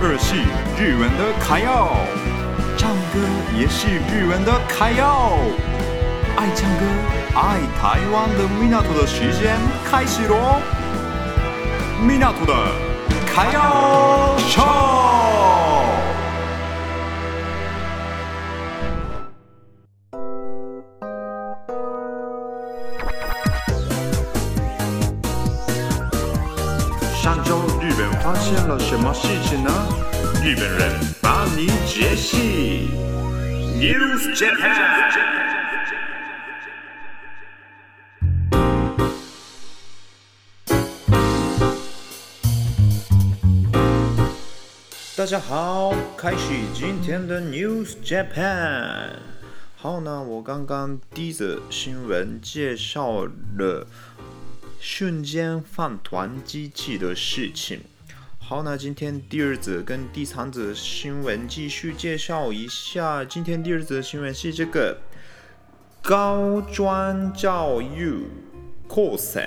二是日文的卡要，唱歌也是日文的卡要。爱唱歌、爱台湾的米纳图的时间开始喽！米纳图的卡要唱。现了什么事情呢？日本人帮你解析。News Japan。大家好，开始今天的 News Japan。好，那我刚刚第一则新闻介绍了。瞬间饭团机器的事情。好，那今天第二则跟第三则新闻继续介绍一下。今天第二则新闻是这个高专教育高専。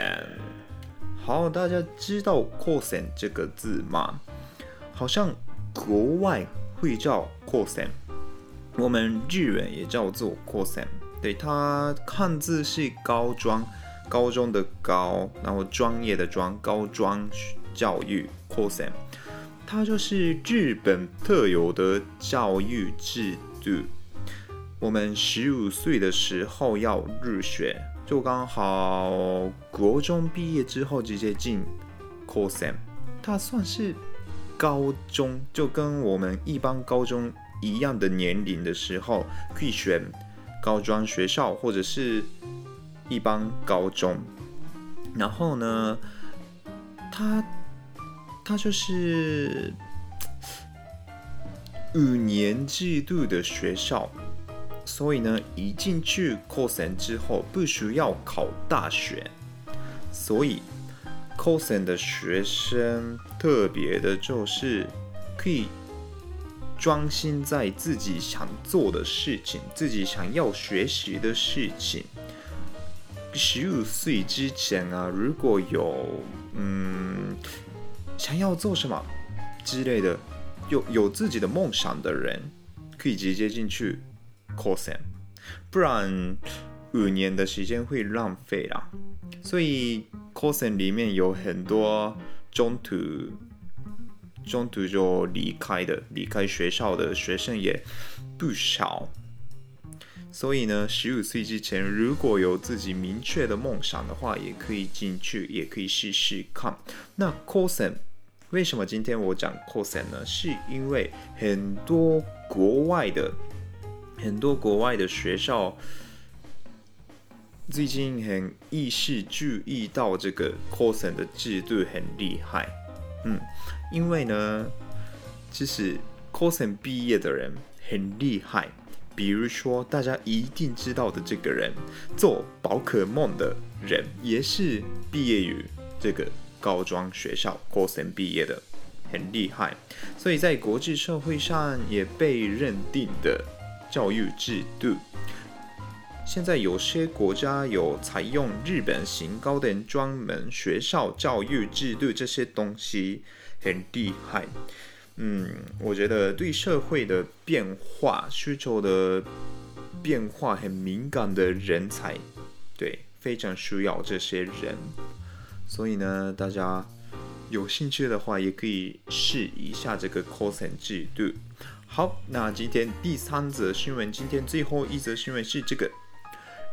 好，大家知道高専这个字吗？好像国外会叫高専，我们日文也叫做高専。对，它汉字是高专。高中的高，然后专业的专，高专教育高専，它就是日本特有的教育制度。我们十五岁的时候要入学，就刚好国中毕业之后直接进高専，它算是高中，就跟我们一般高中一样的年龄的时候，可以选高专学校或者是。一般高中，然后呢，它他就是五年制度的学校，所以呢，一进去高専之后不需要考大学，所以高専的学生特别的就是可以专心在自己想做的事情，自己想要学习的事情。十五岁之前啊，如果有嗯想要做什么之类的，有有自己的梦想的人，可以直接进去 cosin，，不然五年的时间会浪费啦。所以 cosin 里面有很多中途中途就离开的，离开学校的学生也不少。所以呢，十五岁之前如果有自己明确的梦想的话，也可以进去，也可以试试看。那高専为什么今天我讲高専呢？是因为很多国外的很多国外的学校最近很意识注意到这个高専的制度很厉害。嗯，因为呢，其实高専毕业的人很厉害。比如说，大家一定知道的这个人，做宝可梦的人，也是毕业于这个高中学校高三毕业的，很厉害。所以在国际社会上也被认定的教育制度，现在有些国家有采用日本型高等专门学校教育制度，这些东西很厉害。嗯，我觉得对社会的变化需求的变化很敏感的人才，对，非常需要这些人。所以呢，大家有兴趣的话，也可以试一下这个 c o s i n 制度。好，那今天第三则新闻，今天最后一则新闻是这个：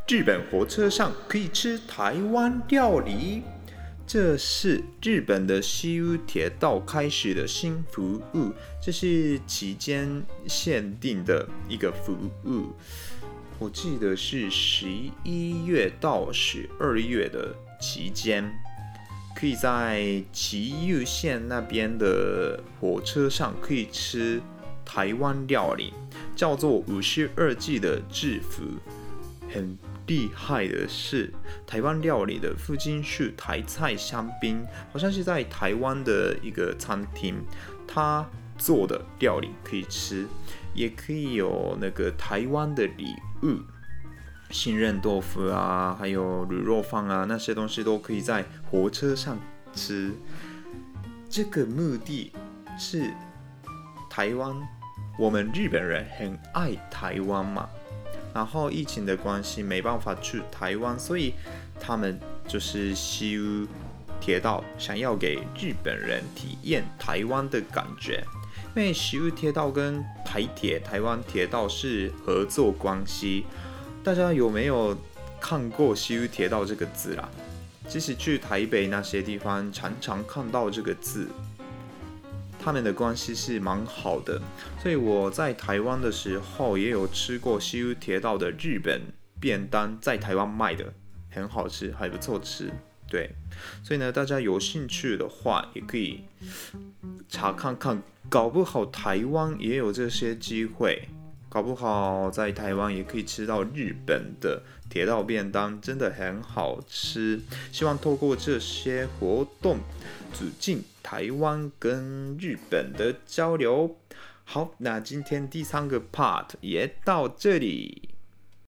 日本火车上可以吃台湾料理。这是日本的西武铁道开始的新服务，这是期间限定的一个服务。我记得是十一月到十二月的期间，可以在埼玉县那边的火车上可以吃台湾料理，叫做五十二记的制服，很。厉害的是，台湾料理的附近是台菜香槟，好像是在台湾的一个餐厅，他做的料理可以吃，也可以有那个台湾的礼物，杏仁豆腐啊，还有卤肉饭啊，那些东西都可以在火车上吃。这个目的是台湾，我们日本人很爱台湾嘛。然后疫情的关系没办法去台湾，所以他们就是修铁道，想要给日本人体验台湾的感觉。因为修铁道跟台铁、台湾铁道是合作关系，大家有没有看过修铁道这个字啊？即使去台北那些地方，常常看到这个字。他们的关系是蛮好的，所以我在台湾的时候也有吃过西武铁道的日本便当，在台湾卖的很好吃，还不错吃。对，所以呢，大家有兴趣的话也可以查看看，搞不好台湾也有这些机会，搞不好在台湾也可以吃到日本的铁道便当，真的很好吃。希望透过这些活动，促进台湾跟日本的交流。好，那今天第三个 part 也到这里。